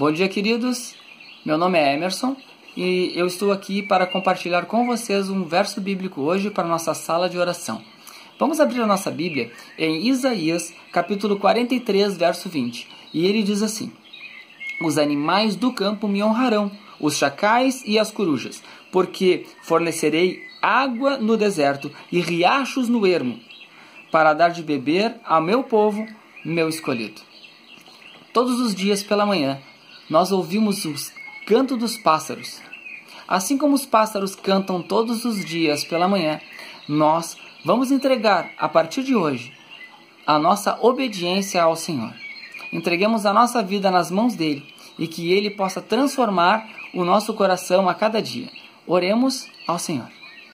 Bom dia, queridos. Meu nome é Emerson e eu estou aqui para compartilhar com vocês um verso bíblico hoje para nossa sala de oração. Vamos abrir a nossa Bíblia em Isaías, capítulo 43, verso 20. E ele diz assim: Os animais do campo me honrarão, os chacais e as corujas, porque fornecerei água no deserto e riachos no ermo, para dar de beber ao meu povo, meu escolhido. Todos os dias pela manhã, nós ouvimos o canto dos pássaros. Assim como os pássaros cantam todos os dias pela manhã, nós vamos entregar, a partir de hoje, a nossa obediência ao Senhor. Entreguemos a nossa vida nas mãos dele e que ele possa transformar o nosso coração a cada dia. Oremos ao Senhor.